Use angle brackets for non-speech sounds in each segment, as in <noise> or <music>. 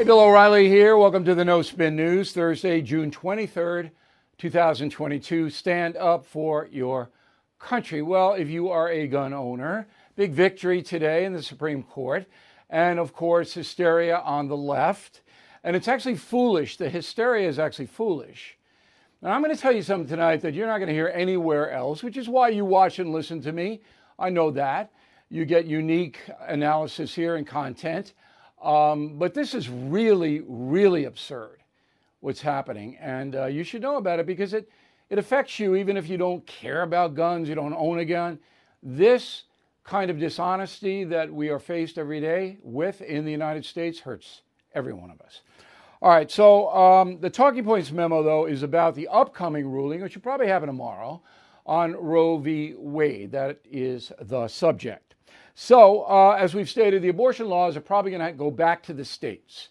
Hey, Bill O'Reilly here. Welcome to the No Spin News, Thursday, June 23rd, 2022. Stand up for your country. Well, if you are a gun owner, big victory today in the Supreme Court. And of course, hysteria on the left. And it's actually foolish. The hysteria is actually foolish. Now, I'm going to tell you something tonight that you're not going to hear anywhere else, which is why you watch and listen to me. I know that. You get unique analysis here and content. Um, but this is really, really absurd what's happening. And uh, you should know about it because it, it affects you even if you don't care about guns, you don't own a gun. This kind of dishonesty that we are faced every day with in the United States hurts every one of us. All right, so um, the talking points memo, though, is about the upcoming ruling, which will probably happen tomorrow, on Roe v. Wade. That is the subject. So, uh, as we've stated, the abortion laws are probably going to go back to the states.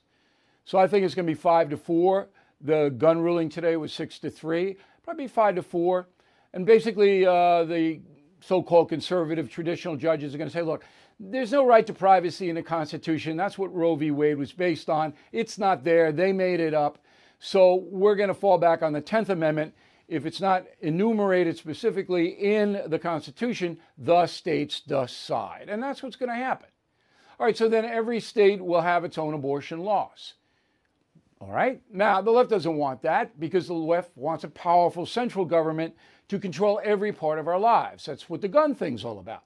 So, I think it's going to be five to four. The gun ruling today was six to three, probably five to four. And basically, uh, the so called conservative traditional judges are going to say, look, there's no right to privacy in the Constitution. That's what Roe v. Wade was based on. It's not there. They made it up. So, we're going to fall back on the 10th Amendment if it's not enumerated specifically in the Constitution, the states decide. And that's what's going to happen. All right, so then every state will have its own abortion laws. All right, now the left doesn't want that because the left wants a powerful central government to control every part of our lives. That's what the gun thing's all about.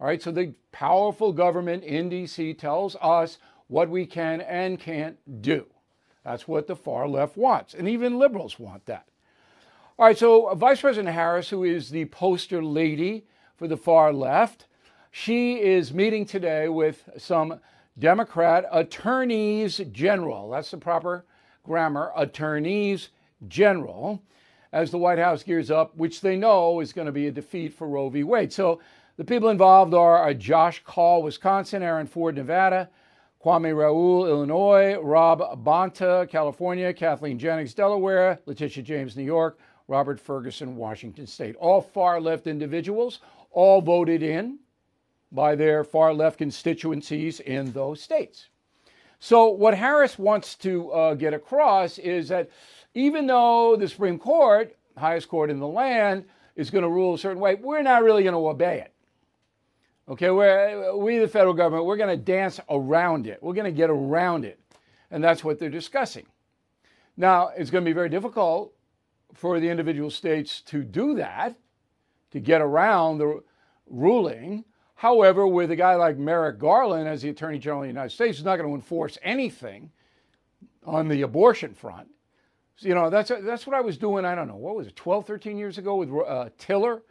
All right, so the powerful government in DC tells us what we can and can't do. That's what the far left wants, and even liberals want that. All right, so uh, Vice President Harris, who is the poster lady for the far left, she is meeting today with some Democrat attorneys general. That's the proper grammar, attorneys general, as the White House gears up, which they know is going to be a defeat for Roe v. Wade. So the people involved are uh, Josh Kaul, Wisconsin, Aaron Ford, Nevada, Kwame Raoul, Illinois, Rob Bonta, California, Kathleen Jennings, Delaware, Letitia James, New York, Robert Ferguson, Washington State. All far left individuals, all voted in by their far left constituencies in those states. So, what Harris wants to uh, get across is that even though the Supreme Court, highest court in the land, is going to rule a certain way, we're not really going to obey it. Okay, we're, we, the federal government, we're going to dance around it. We're going to get around it. And that's what they're discussing. Now, it's going to be very difficult for the individual states to do that, to get around the ruling. However, with a guy like Merrick Garland as the Attorney General of the United States, he's not going to enforce anything on the abortion front. So, you know, that's, that's what I was doing, I don't know, what was it, 12, 13 years ago with uh, Tiller?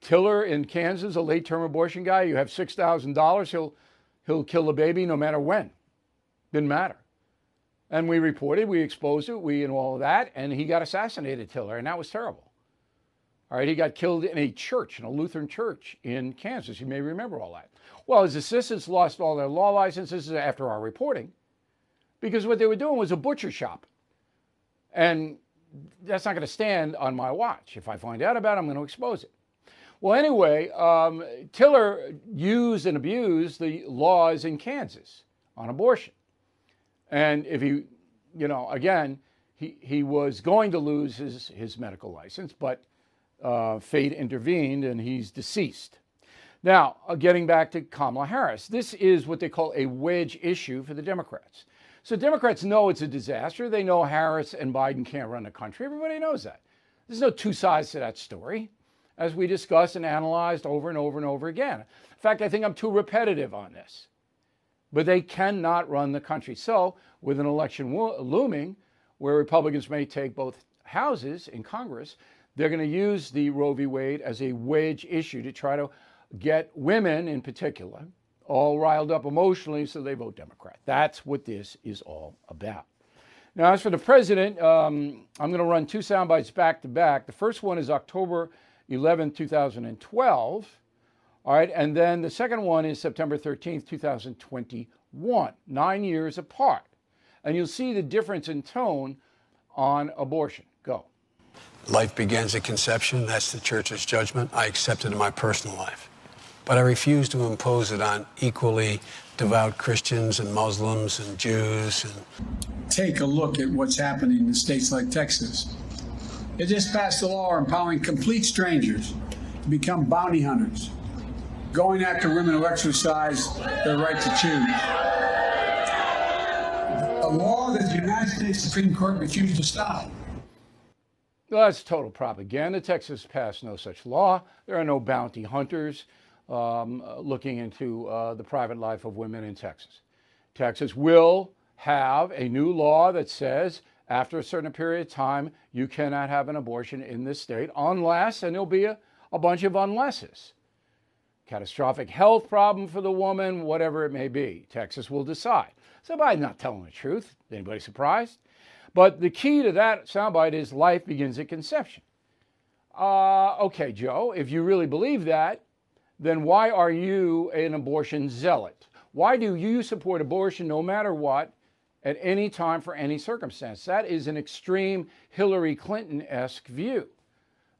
Tiller in Kansas, a late term abortion guy, you have $6,000, he'll, he'll kill a baby no matter when. Didn't matter. And we reported, we exposed it, we and all of that, and he got assassinated, Tiller, and that was terrible. All right, he got killed in a church, in a Lutheran church in Kansas. You may remember all that. Well, his assistants lost all their law licenses after our reporting because what they were doing was a butcher shop. And that's not going to stand on my watch. If I find out about it, I'm going to expose it. Well, anyway, um, Tiller used and abused the laws in Kansas on abortion. And if he, you know, again, he, he was going to lose his, his medical license, but uh, fate intervened and he's deceased. Now, uh, getting back to Kamala Harris, this is what they call a wedge issue for the Democrats. So Democrats know it's a disaster. They know Harris and Biden can't run the country. Everybody knows that. There's no two sides to that story, as we discussed and analyzed over and over and over again. In fact, I think I'm too repetitive on this but they cannot run the country. So, with an election wo- looming, where Republicans may take both houses in Congress, they're going to use the Roe v. Wade as a wedge issue to try to get women, in particular, all riled up emotionally so they vote Democrat. That's what this is all about. Now, as for the president, um, I'm going to run two sound bites back to back. The first one is October 11, 2012. All right, and then the second one is September 13th, 2021, nine years apart. And you'll see the difference in tone on abortion. Go. Life begins at conception. That's the church's judgment. I accept it in my personal life. but I refuse to impose it on equally devout Christians and Muslims and Jews. And... Take a look at what's happening in states like Texas. They just passed a law empowering complete strangers to become bounty hunters, going after women who exercise their right to choose. A law that the United States Supreme Court refused to stop. Well, that's total propaganda. Texas passed no such law. There are no bounty hunters um, looking into uh, the private life of women in Texas. Texas will have a new law that says after a certain period of time, you cannot have an abortion in this state unless, and there'll be a, a bunch of unlesses. Catastrophic health problem for the woman, whatever it may be. Texas will decide. Somebody's not telling the truth. Anybody surprised? But the key to that soundbite is life begins at conception. Uh, okay, Joe, if you really believe that, then why are you an abortion zealot? Why do you support abortion no matter what, at any time for any circumstance? That is an extreme Hillary Clinton esque view.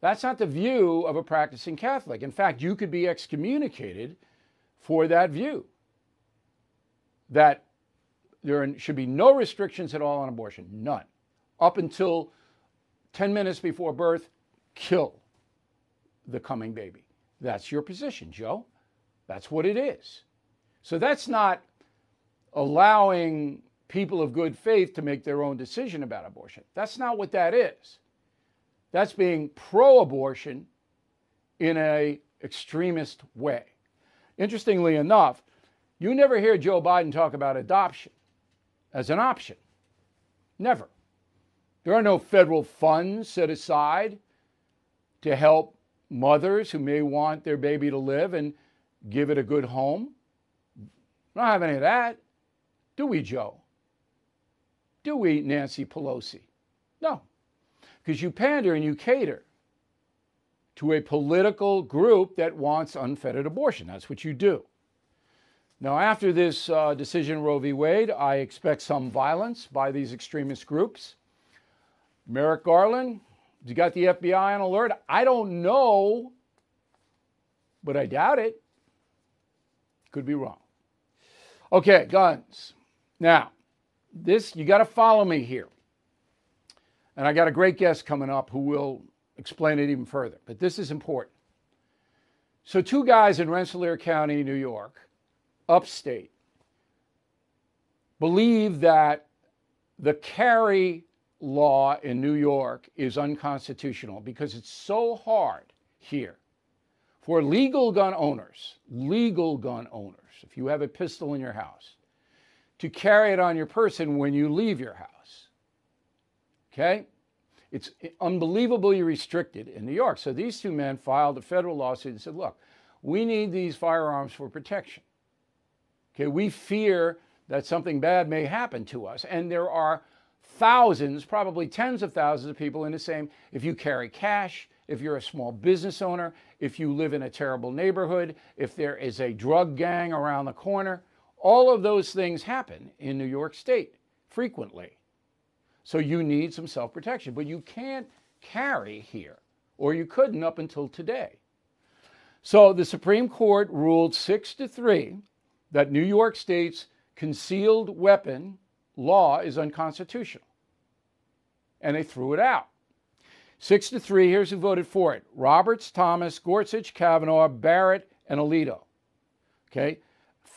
That's not the view of a practicing Catholic. In fact, you could be excommunicated for that view. That there should be no restrictions at all on abortion, none. Up until 10 minutes before birth, kill the coming baby. That's your position, Joe. That's what it is. So that's not allowing people of good faith to make their own decision about abortion. That's not what that is. That's being pro abortion in a extremist way. Interestingly enough, you never hear Joe Biden talk about adoption as an option. Never. There are no federal funds set aside to help mothers who may want their baby to live and give it a good home. We don't have any of that. Do we, Joe? Do we, Nancy Pelosi? No. Because you pander and you cater to a political group that wants unfettered abortion. That's what you do. Now, after this uh, decision, Roe v. Wade, I expect some violence by these extremist groups. Merrick Garland, you got the FBI on alert? I don't know, but I doubt it. Could be wrong. Okay, guns. Now, this, you got to follow me here. And I got a great guest coming up who will explain it even further, but this is important. So, two guys in Rensselaer County, New York, upstate, believe that the carry law in New York is unconstitutional because it's so hard here for legal gun owners, legal gun owners, if you have a pistol in your house, to carry it on your person when you leave your house. Okay? It's unbelievably restricted in New York. So these two men filed a federal lawsuit and said, look, we need these firearms for protection. Okay, we fear that something bad may happen to us. And there are thousands, probably tens of thousands of people in the same. If you carry cash, if you're a small business owner, if you live in a terrible neighborhood, if there is a drug gang around the corner, all of those things happen in New York State frequently. So you need some self protection, but you can't carry here, or you couldn't up until today. So the Supreme Court ruled 6 to 3 that New York State's concealed weapon law is unconstitutional. And they threw it out. Six to three, here's who voted for it Roberts, Thomas, Gorsuch, Kavanaugh, Barrett, and Alito. Okay,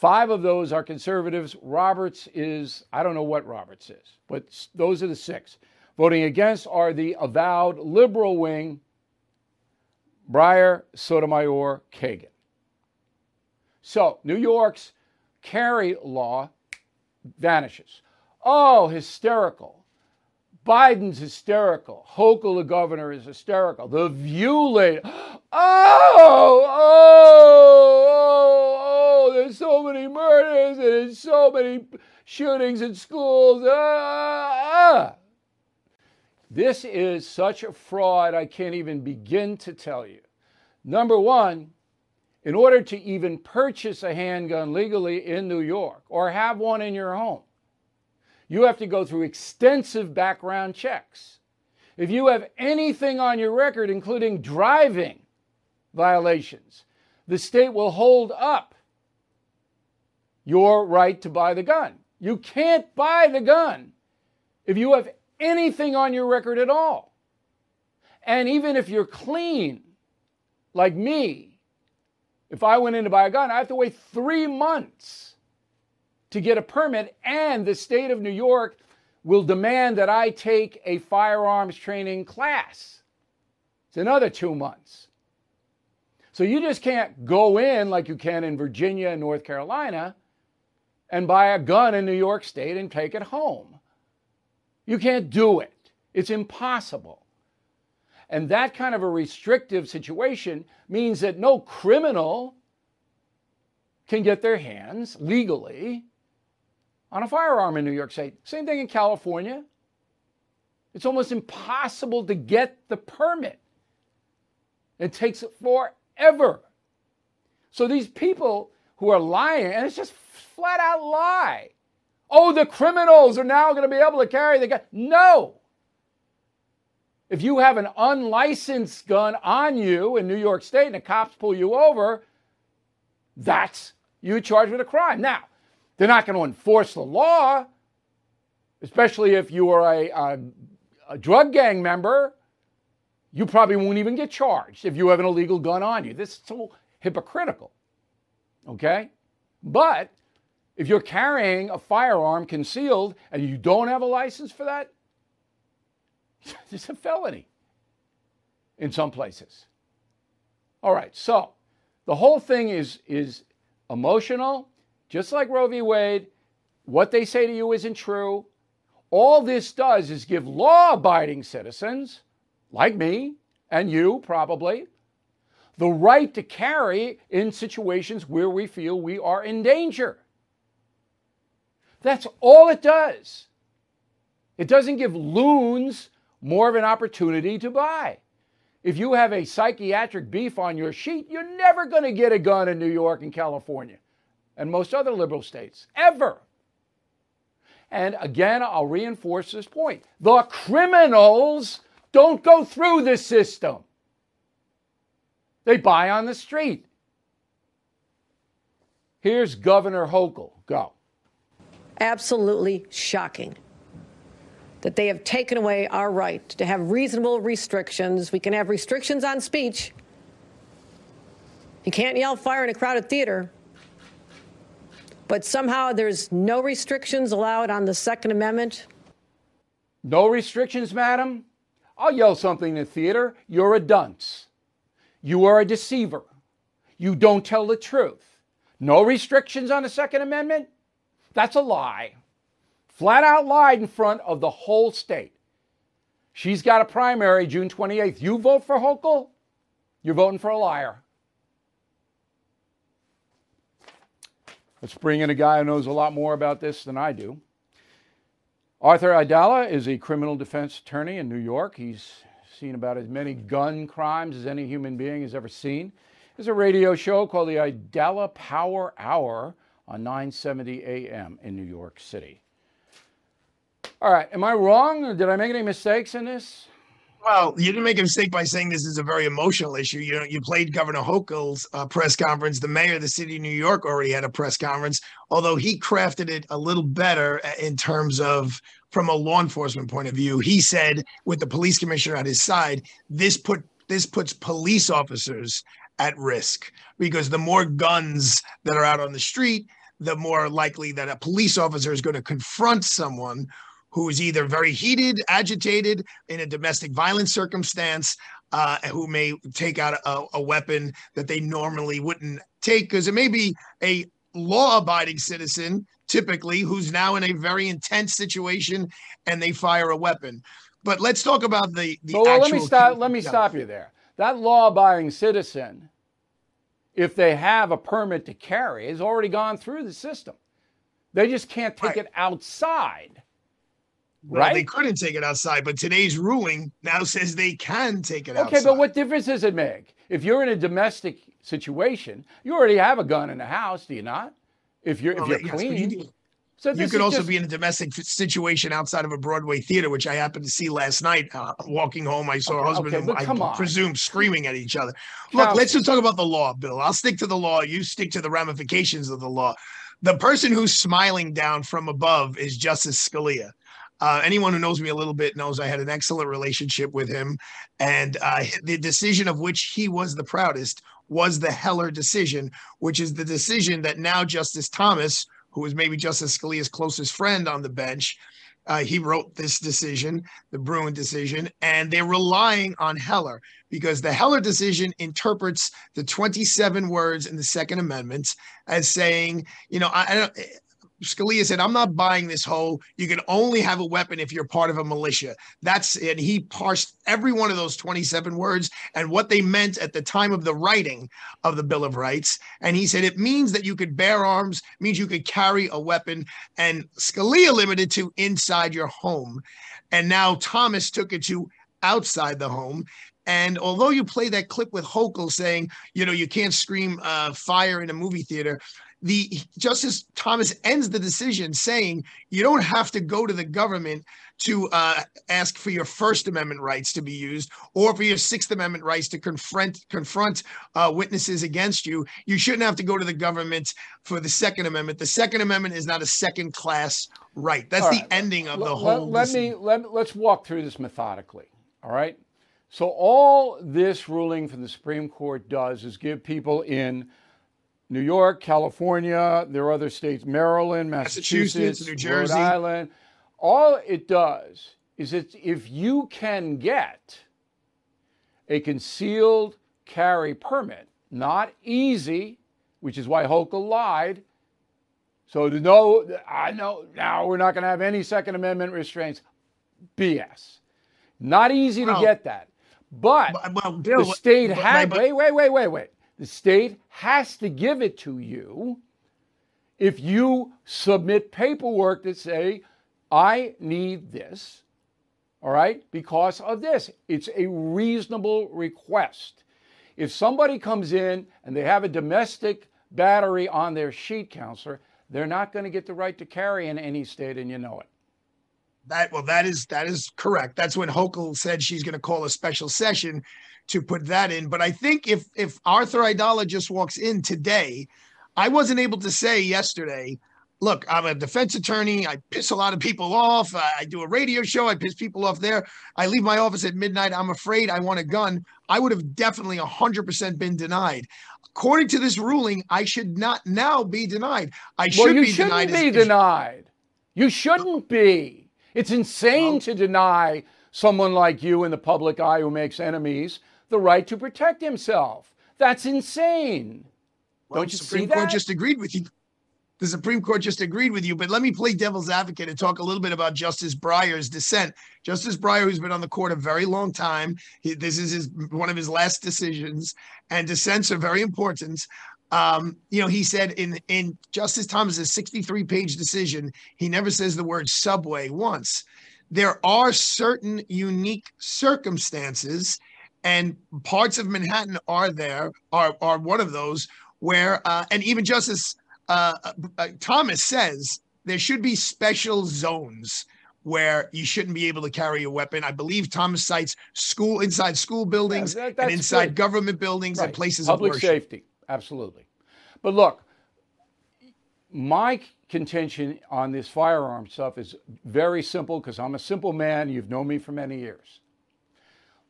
Five of those are conservatives. Roberts is, I don't know what Roberts is, but those are the six. Voting against are the avowed liberal wing, Breyer, Sotomayor, Kagan. So, New York's carry law vanishes. Oh, hysterical. Biden's hysterical. Hochul, the governor, is hysterical. The View lady. <gasps> Oh, oh, oh, there's so many murders and there's so many shootings in schools. Ah, ah. This is such a fraud, I can't even begin to tell you. Number one, in order to even purchase a handgun legally in New York or have one in your home, you have to go through extensive background checks. If you have anything on your record, including driving violations, the state will hold up your right to buy the gun. You can't buy the gun if you have anything on your record at all. And even if you're clean, like me, if I went in to buy a gun, I have to wait three months to get a permit, and the state of New York will demand that I take a firearms training class. It's another two months. So you just can't go in like you can in Virginia and North Carolina and buy a gun in New York State and take it home. You can't do it, it's impossible. And that kind of a restrictive situation means that no criminal can get their hands legally on a firearm in New York State. Same thing in California. It's almost impossible to get the permit. It takes forever. So these people who are lying, and it's just flat out lie. Oh, the criminals are now going to be able to carry the gun. No. If you have an unlicensed gun on you in New York State and the cops pull you over, that's you charged with a crime. Now, they're not going to enforce the law, especially if you are a, a, a drug gang member. You probably won't even get charged if you have an illegal gun on you. This is so hypocritical. Okay? But if you're carrying a firearm concealed and you don't have a license for that, <laughs> it's a felony in some places. All right, so the whole thing is, is emotional, just like Roe v. Wade. What they say to you isn't true. All this does is give law abiding citizens, like me and you probably, the right to carry in situations where we feel we are in danger. That's all it does. It doesn't give loons more of an opportunity to buy. If you have a psychiatric beef on your sheet, you're never going to get a gun in New York and California and most other liberal states, ever. And again, I'll reinforce this point the criminals don't go through this system, they buy on the street. Here's Governor Hochul. Go absolutely shocking that they have taken away our right to have reasonable restrictions. We can have restrictions on speech. You can't yell fire in a crowded theater. But somehow there's no restrictions allowed on the Second Amendment. No restrictions, madam? I'll yell something in the theater. You're a dunce. You are a deceiver. You don't tell the truth. No restrictions on the Second Amendment? That's a lie. Flat out lied in front of the whole state. She's got a primary June 28th. You vote for Hochul, you're voting for a liar. Let's bring in a guy who knows a lot more about this than I do. Arthur Aidala is a criminal defense attorney in New York. He's seen about as many gun crimes as any human being has ever seen. There's a radio show called the Idala Power Hour on 970 AM in New York City. All right, am I wrong? Did I make any mistakes in this? Well, you didn't make a mistake by saying this is a very emotional issue. You know, you played Governor Hochul's uh, press conference. The mayor of the city of New York already had a press conference, although he crafted it a little better uh, in terms of from a law enforcement point of view. He said, with the police commissioner at his side, this put this puts police officers at risk because the more guns that are out on the street, the more likely that a police officer is going to confront someone who is either very heated, agitated in a domestic violence circumstance, uh, who may take out a, a weapon that they normally wouldn't take, because it may be a law abiding citizen, typically, who's now in a very intense situation and they fire a weapon. But let's talk about the, the well, let me stop. Let me stop you there. That law-abiding citizen if they have a permit to carry, has already gone through the system. They just can't take right. it outside. Well, right? they couldn't take it outside, but today's ruling now says they can take it okay, outside. Okay, but what difference does it make? If you're in a domestic situation, you already have a gun in the house, do you not? If you're well, if you're yes, clean. You So you could also just... be in a domestic situation outside of a Broadway theater, which I happened to see last night. Uh, walking home, I saw okay, a husband okay, and I presume screaming at each other. Look, let's just talk about the law, Bill. I'll stick to the law. You stick to the ramifications of the law. The person who's smiling down from above is Justice Scalia. Uh, anyone who knows me a little bit knows I had an excellent relationship with him, and uh, the decision of which he was the proudest was the Heller decision, which is the decision that now Justice Thomas who was maybe Justice Scalia's closest friend on the bench. Uh, he wrote this decision, the Bruen decision, and they're relying on Heller because the Heller decision interprets the 27 words in the Second Amendment as saying, you know, I, I don't, Scalia said, I'm not buying this whole, you can only have a weapon if you're part of a militia. That's it. He parsed every one of those 27 words and what they meant at the time of the writing of the Bill of Rights. And he said, it means that you could bear arms, means you could carry a weapon. And Scalia limited to inside your home. And now Thomas took it to outside the home. And although you play that clip with Hochul saying, you know, you can't scream uh, fire in a movie theater, the Justice Thomas ends the decision saying you don't have to go to the government to uh, ask for your First Amendment rights to be used or for your Sixth Amendment rights to confront confront uh, witnesses against you. You shouldn't have to go to the government for the Second Amendment. The Second Amendment is not a second class right. That's the ending of the whole. Let, let me let let's walk through this methodically. All right. So all this ruling from the Supreme Court does is give people in New York, California, there are other states, Maryland, Massachusetts, Massachusetts New Jersey, Rhode Island. All it does is that if you can get a concealed carry permit, not easy, which is why Hochul lied. So to know, I know now we're not going to have any Second Amendment restraints. BS. Not easy well, to get that. But well, Bill, the state had, wait, wait, wait, wait, wait. The state has to give it to you if you submit paperwork that say, I need this, all right, because of this. It's a reasonable request. If somebody comes in and they have a domestic battery on their sheet counselor, they're not going to get the right to carry in any state, and you know it. That well, that is that is correct. That's when Hochul said she's going to call a special session to put that in. But I think if if Arthur Aidala just walks in today, I wasn't able to say yesterday. Look, I'm a defense attorney. I piss a lot of people off. I do a radio show. I piss people off there. I leave my office at midnight. I'm afraid I want a gun. I would have definitely 100% been denied. According to this ruling, I should not now be denied. I should well, you be shouldn't denied. Be denied. You shouldn't be. It's insane well, to deny someone like you in the public eye who makes enemies the right to protect himself. That's insane. Well, Don't you Supreme see that? Court just agreed with you. The Supreme Court just agreed with you. But let me play devil's advocate and talk a little bit about Justice Breyer's dissent. Justice Breyer, who's been on the court a very long time, he, this is his one of his last decisions, and dissents are very important. Um, you know, he said in in Justice Thomas's 63-page decision, he never says the word subway once. There are certain unique circumstances and parts of Manhattan are there are are one of those where uh, and even Justice uh, uh, Thomas says there should be special zones where you shouldn't be able to carry a weapon. I believe Thomas cites school inside school buildings yeah, that, and inside good. government buildings right. and places public of safety. Absolutely, but look, my contention on this firearm stuff is very simple because I'm a simple man. You've known me for many years.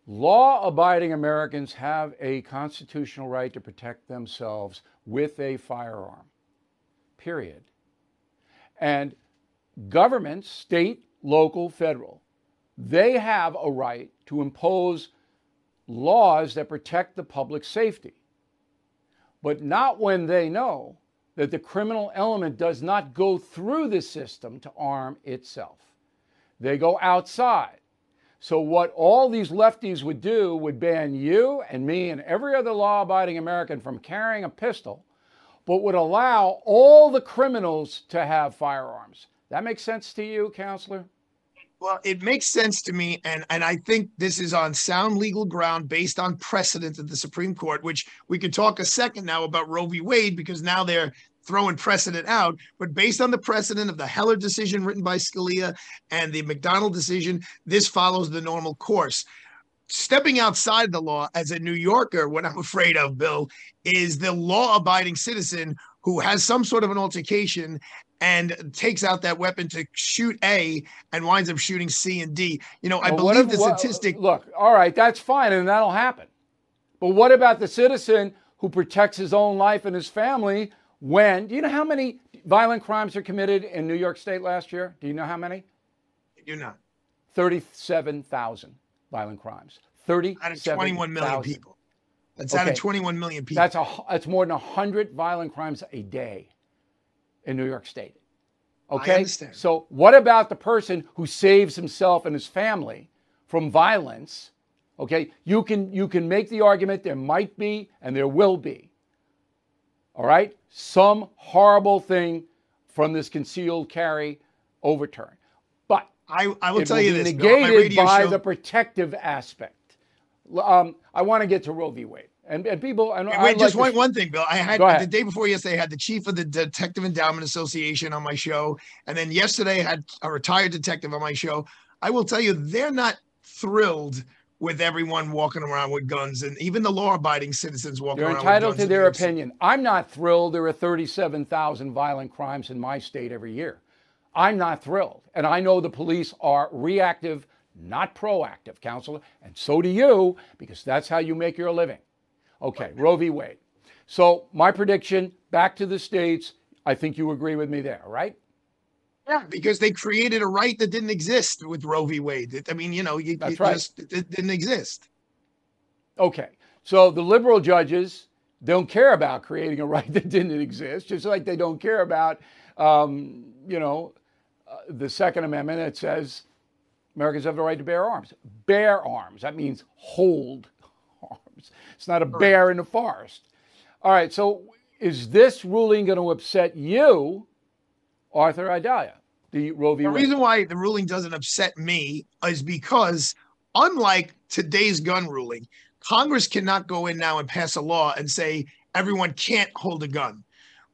Law abiding Americans have a constitutional right to protect themselves with a firearm, period. And governments, state, local, federal, they have a right to impose laws that protect the public safety, but not when they know that the criminal element does not go through the system to arm itself. They go outside so, what all these lefties would do would ban you and me and every other law abiding American from carrying a pistol, but would allow all the criminals to have firearms. That makes sense to you, counselor? Well, it makes sense to me, and and I think this is on sound legal ground based on precedent of the Supreme Court, which we could talk a second now about Roe v. Wade because now they're throwing precedent out, but based on the precedent of the Heller decision written by Scalia and the McDonald decision, this follows the normal course. Stepping outside the law as a New Yorker, what I'm <laughs> afraid of, Bill, is the law abiding citizen who has some sort of an altercation and takes out that weapon to shoot A and winds up shooting C and D. You know, I Well, believe if- the what- statistic. Look, all right, that's fine, and that'll happen. But what about the citizen who protects his own life and his family when? Do you know how many violent crimes are committed in New York State last year? Do you know how many? You're not. Thirty-seven thousand violent crimes. Thirty-seven Out of 21 million thousand. people. That's out of 21 million people. That's a that's more than hundred violent crimes a day in New York State. Okay, so what about the person who saves himself and his family from violence? Okay, you can you can make the argument there might be and there will be. All right, some horrible thing from this concealed carry overturn, but I, I will tell will you this. Negated by show- the protective aspect. Um, I want to get to Roe v. Wade, and, and people. And Wait, just like one, one thing, Bill. I had the day before yesterday, I had the chief of the Detective Endowment Association on my show. And then yesterday, I had a retired detective on my show. I will tell you, they're not thrilled with everyone walking around with guns and even the law abiding citizens walking They're around entitled with to their New York City. opinion. I'm not thrilled. There are 37,000 violent crimes in my state every year. I'm not thrilled. And I know the police are reactive, not proactive, counselor. And so do you, because that's how you make your living. Okay, Roe v. Wade. So, my prediction back to the states. I think you agree with me there, right? Yeah, because they created a right that didn't exist with Roe v. Wade. I mean, you know, you, That's it right. just it didn't exist. Okay. So the liberal judges don't care about creating a <laughs> right that didn't exist, just like they don't care about, um, you know, uh, the Second Amendment that says Americans have the right to bear arms. Bear arms. That means hold <laughs> arms. It's not a bear in the forest. All right. So is this ruling going to upset you, Arthur Aidala, the Roe v. The reason why the ruling doesn't upset me is because, unlike today's gun ruling, Congress cannot go in now and pass a law and say everyone can't hold a gun,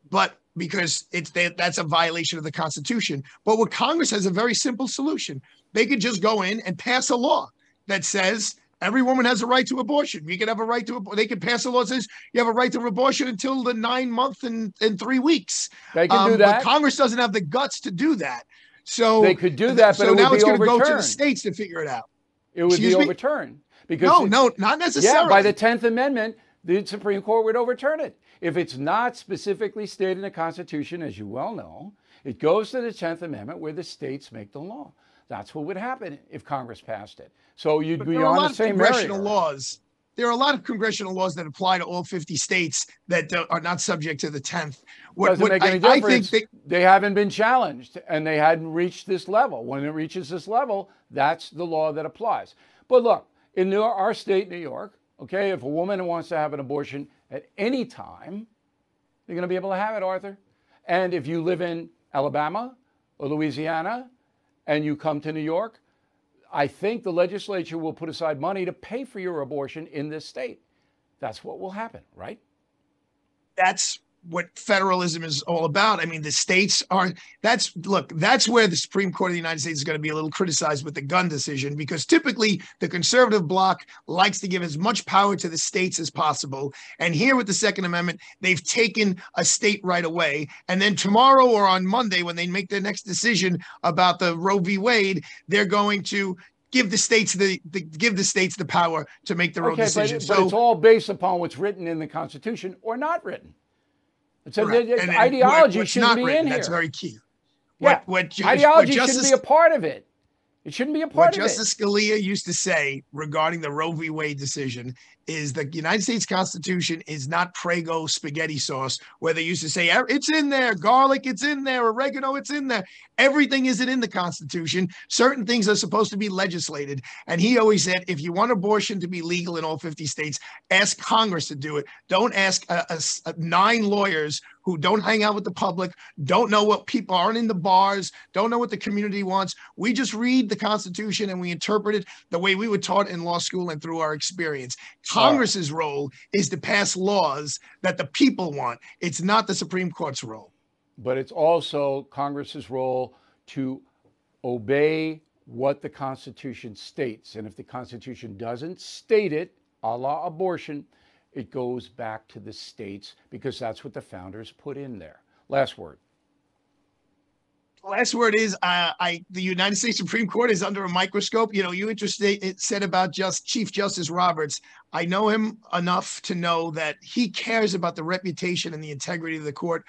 but because it's that that's a violation of the Constitution. But what Congress has a very simple solution: they could just go in and pass a law that says every woman has a right to abortion. You can have a right to. They can pass a law that says you have a right to abortion until the nine month and, and three weeks. They can Um, do that. But Congress doesn't have the guts to do that. So They could do that, but so it now it's going to go to the states to figure it out. it would excuse be me? overturned because No, no, not necessarily. Yeah, by the 10th Amendment, the Supreme Court would overturn it. If it's not specifically stated in the Constitution, as you well know, it goes to the 10th Amendment where the states make the law. That's what would happen if Congress passed it. So you'd But be there are a on lot the of same congressional laws. There are a lot of congressional laws that apply to all 50 states that are not subject to the 10th. What, Doesn't what make any I, I think they, they haven't been challenged and they hadn't reached this level. When it reaches this level, that's the law that applies. But look, in our state, New York, okay, if a woman wants to have an abortion at any time, they're going to be able to have it, Arthur. And if you live in Alabama or Louisiana and you come to New York, I think the legislature will put aside money to pay for your abortion in this state. That's what will happen, right? that's what federalism is all about. I mean, the states are that's look, that's where the Supreme Court of the United States is going to be a little criticized with the gun decision because typically the conservative bloc likes to give as much power to the states as possible. And here with the Second Amendment, they've taken a state right away. And then tomorrow or on Monday, when they make their next decision about the Roe v. Wade, they're going to give the states the, the give the states the power to make their own Okay, but, decision. but so it's all based upon what's written in the Constitution or not written. It's a, Correct. the- the And ideology what- shouldn't not be written, in here. That's very key. yeah, What, what, ideology what shouldn't be a part of it. It shouldn't be a part of it. Justice Scalia used to say regarding the Roe v. Wade decision is the United States Constitution is not Prego spaghetti sauce, where they used to say "Eh, it's in there, garlic, it's in there, oregano, it's in there. Everything isn't in the Constitution. Certain things are supposed to be legislated. And he always said, if you want abortion to be legal in all 50 states, ask Congress to do it. Don't ask uh, s- uh, nine lawyers who don't hang out with the public, don't know what people aren't in the bars, don't know what the community wants. We just read the Constitution and we interpret it the way we were taught in law school and through our experience. Congress's role is to pass laws that the people want. It's not the Supreme Court's role. But it's also Congress's role to obey what the Constitution states. And if the Constitution doesn't state it, a la abortion, it goes back to the states because that's what the founders put in there. Last word. Last word is uh, I the United States Supreme Court is under a microscope. You know, you interested it said about just Chief Justice Roberts. I know him enough to know that he cares about the reputation and the integrity of the court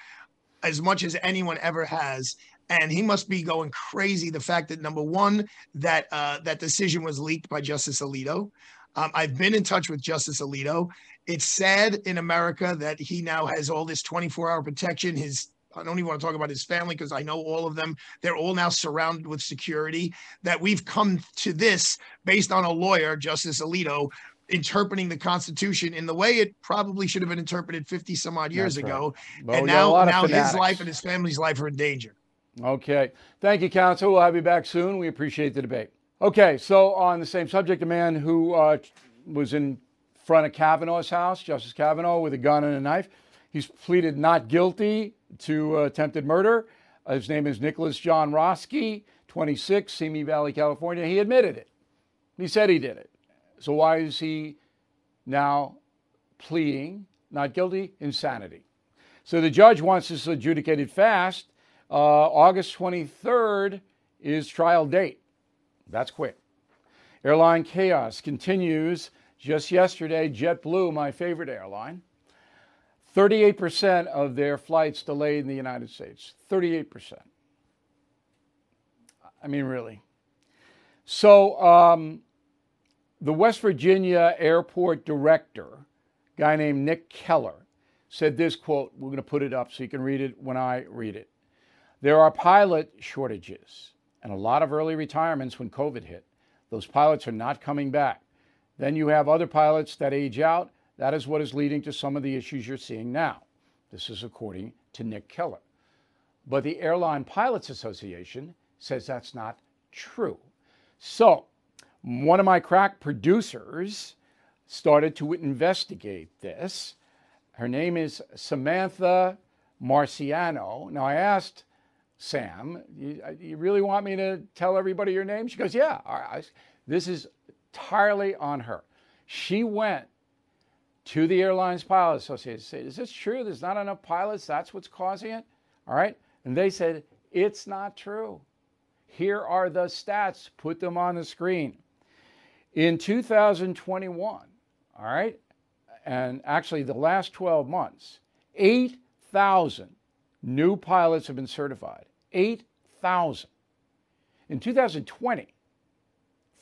as much as anyone ever has and he must be going crazy. The fact that number one, that uh, that decision was leaked by Justice Alito. Um, I've been in touch with Justice Alito. It's sad in America that he now has all this 24-hour protection. His I don't even want to talk about his family because I know all of them. They're all now surrounded with security. That we've come to this based on a lawyer, Justice Alito, interpreting the Constitution in the way it probably should have been interpreted 50 some odd years That's ago. right. Well, and we got a now, now his life and his family's life are in danger. Okay. Thank you, counsel. We'll have you back soon. We appreciate the debate. Okay, so on the same subject, a man who uh, was in front of Kavanaugh's house, Justice Kavanaugh, with a gun and a knife. He's pleaded not guilty to attempted murder. His name is Nicholas John Roske, 26, Simi Valley, California. He admitted it. He said he did it. So why is he now pleading not guilty? Insanity. So the judge wants this adjudicated fast. Uh, August 23rd is trial date. That's quick. Airline chaos continues. Just yesterday, JetBlue, my favorite airline, 38% of their flights delayed in the United States. 38%. I mean, really. So, um, the West Virginia airport director, guy named Nick Keller, said this quote. We're going to put it up so you can read it when I read it. There are pilot shortages and a lot of early retirements when COVID hit. Those pilots are not coming back. Then you have other pilots that age out. That is what is leading to some of the issues you're seeing now. This is according to Nick Keller. But the Airline Pilots Association says that's not true. So, one of my crack producers started to investigate this. Her name is Samantha Marciano. Now, I asked Sam, you, uh, you really want me to tell everybody your name? She goes, Yeah. This is entirely on her. She went to the Airlines Pilots Association said, Is this true? There's not enough pilots. That's what's causing it. All right. And they said, It's not true. Here are the stats. Put them on the screen. In 2021, all right, and actually the last 12 months, 8,000 new pilots have been certified. 8,000. In 2020,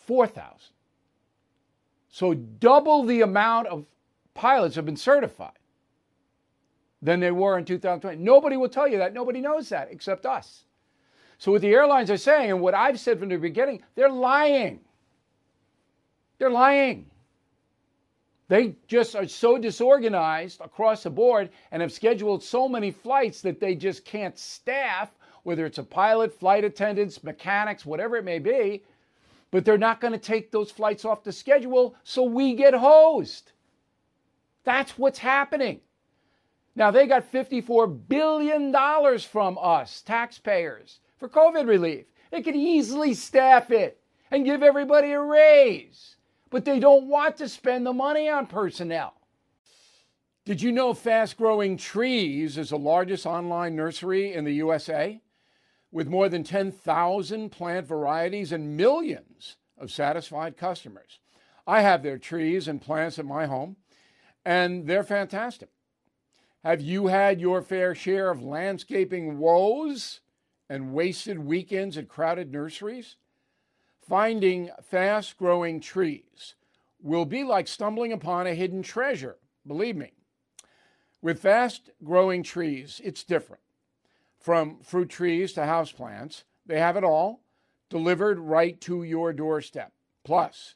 4,000. So double the amount of pilots have been certified than they were in 2020. Nobody will tell you that. Nobody knows that except us. So what the airlines are saying, and what I've said from the beginning, they're lying. They're lying. They just are so disorganized across the board and have scheduled so many flights that they just can't staff, whether it's a pilot, flight attendants, mechanics, whatever it may be. But they're not going to take those flights off the schedule, so we get hosed. That's what's happening. Now, they got $54 billion from us, taxpayers, for COVID relief. They could easily staff it and give everybody a raise, but they don't want to spend the money on personnel. Did you know Fast Growing Trees is the largest online nursery in the USA? With more than 10,000 plant varieties and millions of satisfied customers. I have their trees and plants at my home, and they're fantastic. Have you had your fair share of landscaping woes and wasted weekends at crowded nurseries? Finding fast growing trees will be like stumbling upon a hidden treasure, believe me. With fast growing trees, it's different. From fruit trees to houseplants, they have it all delivered right to your doorstep. Plus,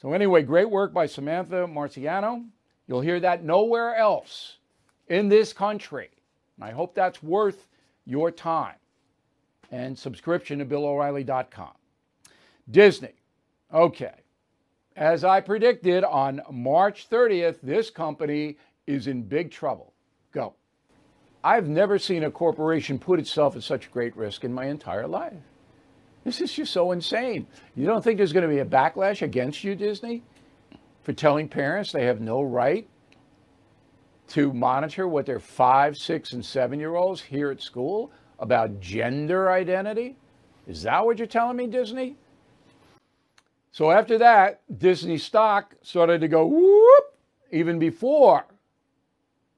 So, anyway, great work by Samantha Marciano. You'll hear that nowhere else in this country. And I hope that's worth your time and subscription to BillO'Reilly.com. Disney. Okay. As I predicted on March 30th, this company is in big trouble. Go. I've never seen a corporation put itself at such great risk in my entire life. This is just so insane. You don't think there's going to be a backlash against you, Disney, for telling parents they have no right to monitor what their five, six, and seven year olds hear at school about gender identity? Is that what you're telling me, Disney? So after that, Disney stock started to go whoop even before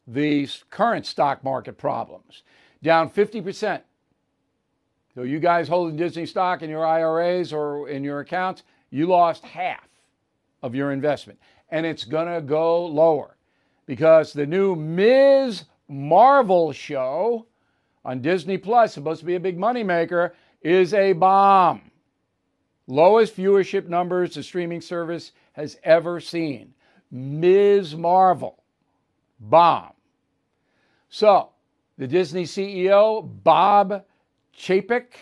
the current stock market problems, down 50%. So you guys holding Disney stock in your IRAs or in your accounts, you lost half of your investment. And it's going to go lower because the new Ms. Marvel show on Disney Plus, supposed to be a big moneymaker, is a bomb. Lowest viewership numbers the streaming service has ever seen. Ms. Marvel. Bomb. So, the Disney CEO, Bob Chapek,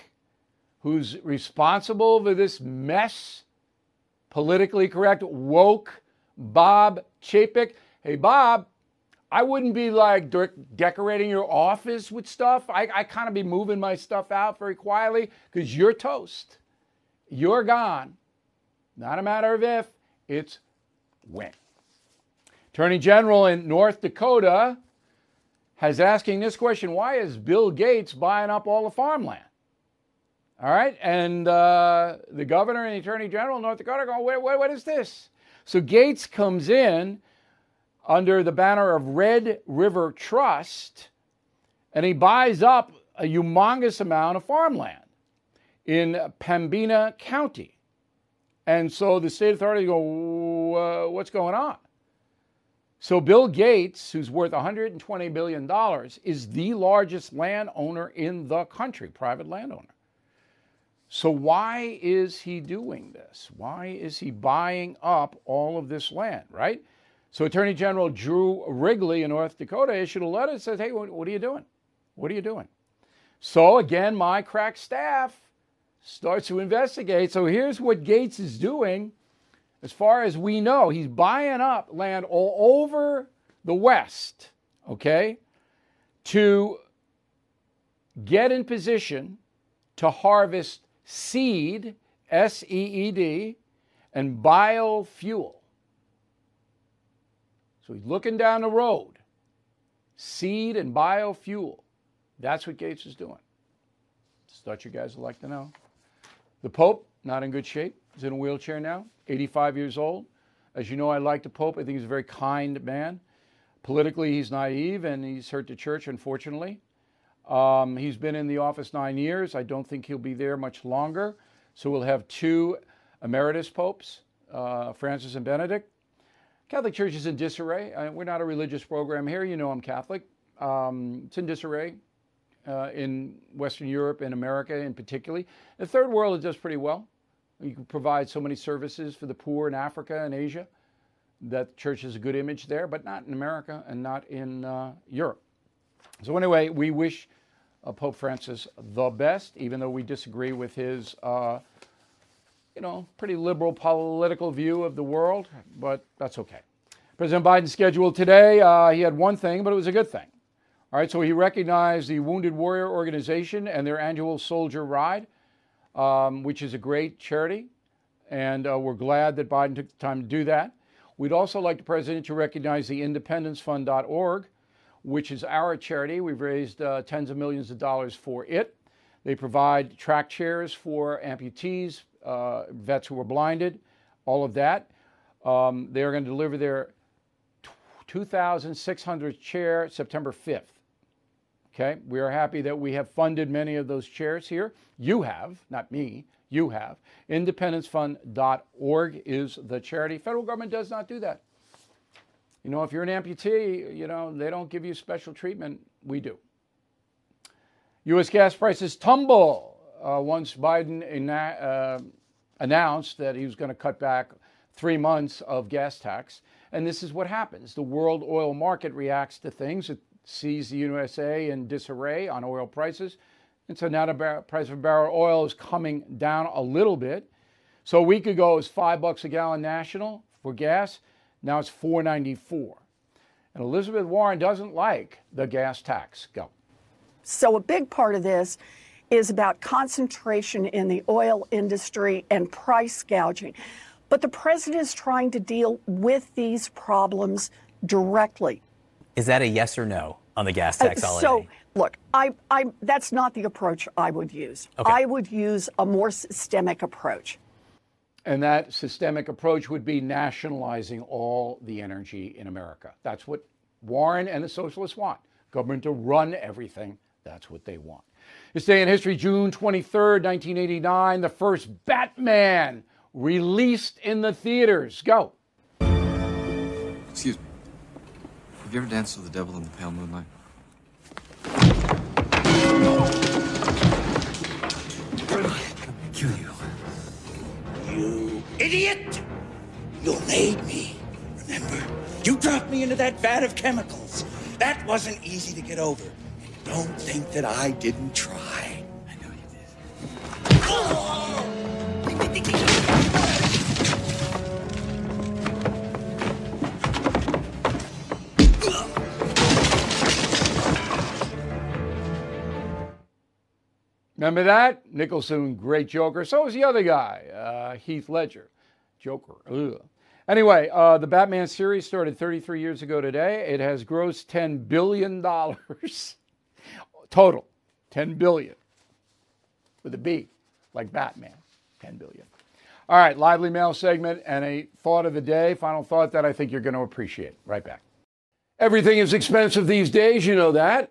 who's responsible for this mess, politically correct, woke Bob Chapek, Hey, Bob, I wouldn't be like de- decorating your office with stuff. I, I kind of be moving my stuff out very quietly because you're toast. You're gone. Not a matter of if, it's when. Attorney General in North Dakota has asking this question why is Bill Gates buying up all the farmland? All right, and uh, the governor and the attorney general of North Dakota are going, what, is this? So Gates comes in under the banner of Red River Trust, and he buys up a humongous amount of farmland in Pembina County. And so the state authorities go, what's going on? So Bill Gates, who's worth $120 billion, is the largest landowner in the country, private landowner. So why is he doing this? Why is he buying up all of this land, right? So Attorney General Drew Wrigley in North Dakota issued a letter that says, hey, what, what are you doing? What are you doing? So again, my crack staff starts to investigate. So here's what Gates is doing. As far as we know, he's buying up land all over the West, okay, to get in position to harvest seed, S E E D, and biofuel. So he's looking down the road. Seed and biofuel. That's what Gates is doing. Just thought you guys would like to know. The Pope, not in good shape. He's in a wheelchair now, 85 years old. As you know, I like the Pope. I think he's a very kind man. Politically, he's naive and he's hurt the church, unfortunately. Um, he's been in the office nine years. I don't think he'll be there much longer. So we'll have two emeritus popes, uh, Francis and Benedict. Catholic Church is in disarray. Uh, we're not a religious program here. You know I'm Catholic. Um, it's in disarray uh, in Western Europe and America in particularly. The third world it does pretty well. You provide so many services for the poor in Africa and Asia that the church has a good image there, but not in America and not in uh, Europe. So anyway, we wish uh, Pope Francis the best, even though we disagree with his uh, you know, pretty liberal political view of the world, but that's okay. President Biden scheduled today, uh, he had one thing, but it was a good thing. All right, so he recognized the Wounded Warrior Organization and their annual Soldier Ride, um, which is a great charity, and uh, we're glad that Biden took the time to do that. We'd also like the president to recognize the independencefund.org, which is our charity. We've raised uh, tens of millions of dollars for it. They provide track chairs for amputees, uh, vets who were blinded, all of that. Um, they are going to deliver their 2,600 chair September 5th. Okay, we are happy that we have funded many of those chairs here. You have, not me, you have. IndependenceFund.org is the charity. Federal government does not do that. You know, if you're an amputee, you know, they don't give you special treatment. We do. U.S. gas prices tumble uh, once Biden uh, announced that he was going to cut back three months of gas tax. And this is what happens the world oil market reacts to things. It sees the USA in disarray on oil prices. And so now the bar- price of barrel oil is coming down a little bit. So a week ago it was five bucks a gallon national for gas. Now it's 494. And Elizabeth Warren doesn't like the gas tax. Go. So, a big part of this is about concentration in the oil industry and price gouging. But the president is trying to deal with these problems directly. Is that a yes or no on the gas tax Uh, holiday? So, look, I, I, that's not the approach I would use. Okay. I would use a more systemic approach. And that systemic approach would be nationalizing all the energy in America. That's what Warren and the socialists want government to run everything. That's what they want. This day in history, June 23rd, 1989, the first Batman released in the theaters. Go. You ever danced with the devil in the pale moonlight? Kill you. You idiot! You made me. Remember? You dropped me into that vat of chemicals. That wasn't easy to get over. And don't think that I didn't try. Remember that? Nicholson, great Joker. So was the other guy, uh, Heath Ledger. Joker. Ugh. Anyway, uh, the Batman series started 33 years ago today. It has grossed $10 billion <laughs> total. 10 billion with a B, like Batman. 10 billion. All right, lively mail segment and a thought of the day. Final thought that I think you're going to appreciate. Right back. Everything is expensive these days, you know that.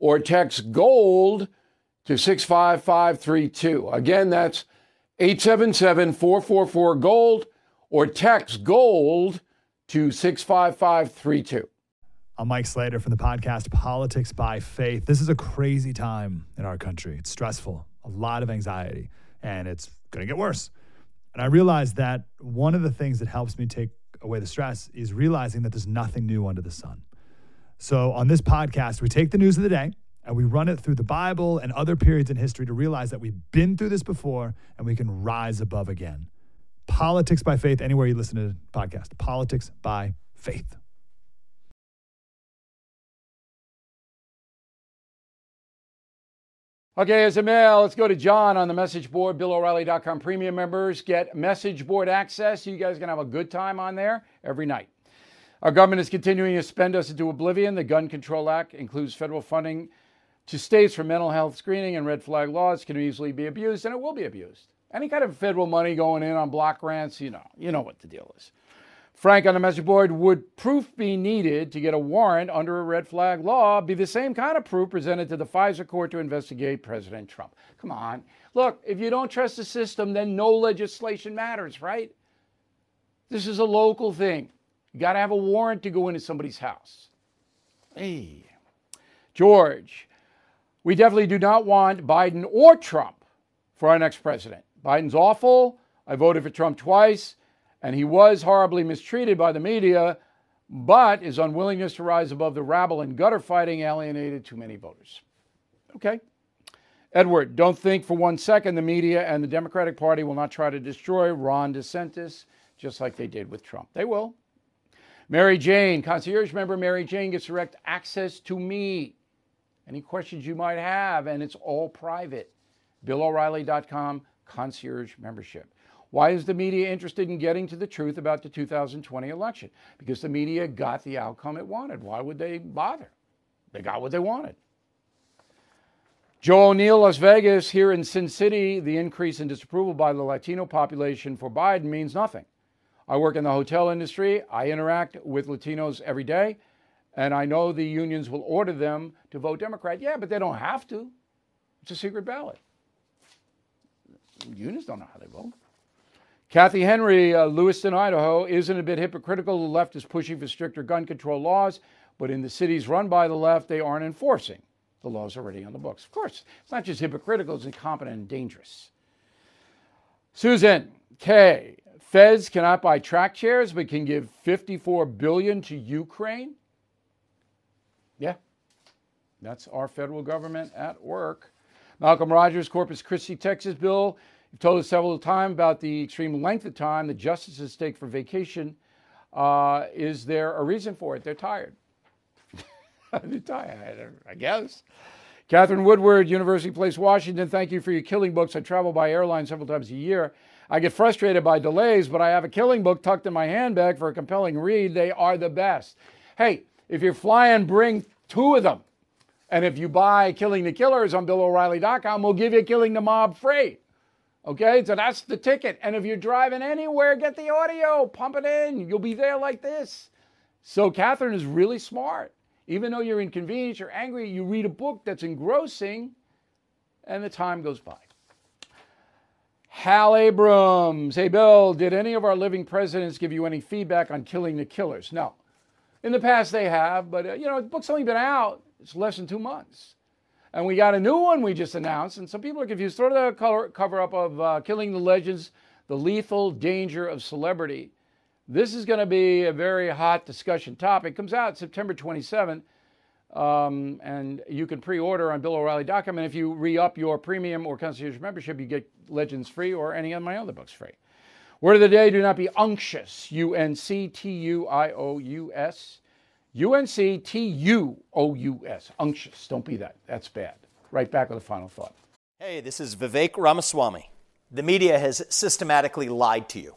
or text GOLD to 65532. Again, that's 877 444 GOLD, or text GOLD to 65532. I'm Mike Slater from the podcast Politics by Faith. This is a crazy time in our country. It's stressful, a lot of anxiety, and it's going to get worse. And I realized that one of the things that helps me take away the stress is realizing that there's nothing new under the sun. So on this podcast, we take the news of the day and we run it through the Bible and other periods in history to realize that we've been through this before and we can rise above again. Politics by Faith, anywhere you listen to the podcast. Politics by Faith. Okay, as a mail, let's go to John on the message board. BillO'Reilly.com premium members get message board access. You guys can have a good time on there every night. Our government is continuing to spend us into oblivion. The Gun Control Act includes federal funding to states for mental health screening, and red flag laws can easily be abused, and it will be abused. Any kind of federal money going in on block grants, you know, you know what the deal is. Frank on the message board, would proof be needed to get a warrant under a red flag law be the same kind of proof presented to the FISA court to investigate President Trump? Come on. Look, if you don't trust the system, then no legislation matters, right? This is a local thing. You got to have a warrant to go into somebody's house. Hey, George, We definitely do not want Biden or Trump for our next president. Biden's awful. I voted for Trump twice, and he was horribly mistreated by the media, but his unwillingness to rise above the rabble and gutter fighting alienated too many voters. Okay. Edward, don't think for one second the media and the Democratic Party will not try to destroy Ron DeSantis just like they did with Trump. They will. Mary Jane, concierge member Mary Jane gets direct access to me. Any questions you might have, and it's all private. BillO'Reilly.com concierge membership. Why is the media interested in getting to the truth about the 2020 election? Because the media got the outcome it wanted. Why would they bother? They got what they wanted. Joe O'Neill, Las Vegas, here in Sin City, the increase in disapproval by the Latino population for Biden means nothing. I work in the hotel industry. I interact with Latinos every day, and I know the unions will order them to vote Democrat. Yeah, but they don't have to. It's a secret ballot. Unions don't know how they vote. Kathy Henry, uh, Lewiston, Idaho, isn't a bit hypocritical. The left is pushing for stricter gun control laws, but in the cities run by the left, they aren't enforcing the law's already on the books. Of course, it's not just hypocritical, it's incompetent and dangerous. Susan K. Feds cannot buy track chairs, but can give 54 billion to Ukraine. Yeah, that's our federal government at work. Malcolm Rogers, Corpus Christi, Texas bill. You've told us several times about the extreme length of time the justices take for vacation. Uh, is there a reason for it? <laughs> They're tired. I guess. Catherine Woodward, University Place, Washington. Thank you for your killing books. I travel by airline several times a year. I get frustrated by delays, but I have a killing book tucked in my handbag for a compelling read. They are the best. Hey, if you're flying, bring two of them. And if you buy Killing the Killers on BillO'Reilly.com, we'll give you Killing the Mob free. Okay, so that's the ticket. And if you're driving anywhere, get the audio, pump it in. You'll be there like this. So Catherine is really smart. Even though you're inconvenienced, you're angry, you read a book that's engrossing, and the time goes by. Hal Abrams. Hey, Bill, did any of our living presidents give you any feedback on killing the killers? No. In the past, they have, but uh, you know, the book's only been out. It's less than two months. And we got a new one we just announced, and some people are confused. Throw the color, cover up of uh, Killing the Legends The Lethal Danger of Celebrity. This is going to be a very hot discussion topic. Comes out September 27th, um, and you can pre-order on BillO'Reilly.com. And if you re-up your premium or concierge membership, you get Legends free or any of my other books free. Word of the day: Do not be unctuous. U N C T U I O U S. U N C T U O U S. Unctuous. Don't be that. That's bad. Right back with a final thought. Hey, this is Vivek Ramaswamy. The media has systematically lied to you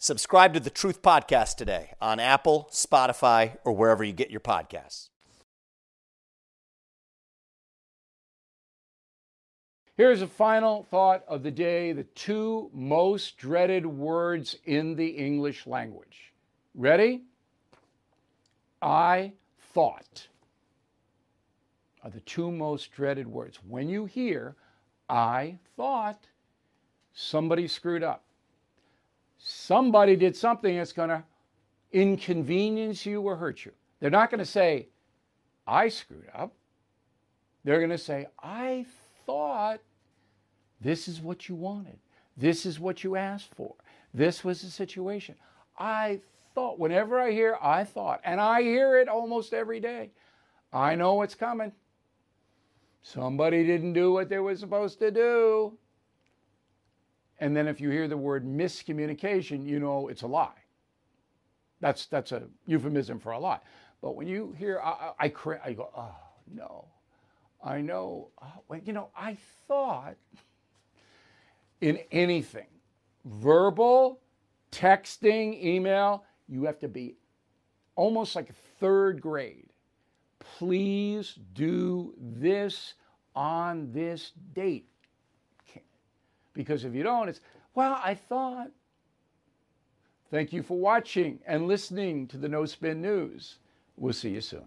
Subscribe to the Truth Podcast today on Apple, Spotify, or wherever you get your podcasts. Here's a final thought of the day the two most dreaded words in the English language. Ready? I thought are the two most dreaded words. When you hear, I thought, somebody screwed up somebody did something that's going to inconvenience you or hurt you. They're not going to say, I screwed up. They're going to say, I thought this is what you wanted. This is what you asked for. This was the situation. I thought, whenever I hear I thought, and I hear it almost every day, I know what's coming. Somebody didn't do what they were supposed to do. And then if you hear the word miscommunication, you know it's a lie. That's, that's a euphemism for a lie. But when you hear, I, I, I, I go, oh, no. I know, oh, well, you know, I thought in anything, verbal, texting, email, you have to be almost like third grade. Please do this on this date. Because if you don't, it's, Well, I thought. Thank you for watching and listening to the No Spin News. We'll see you soon.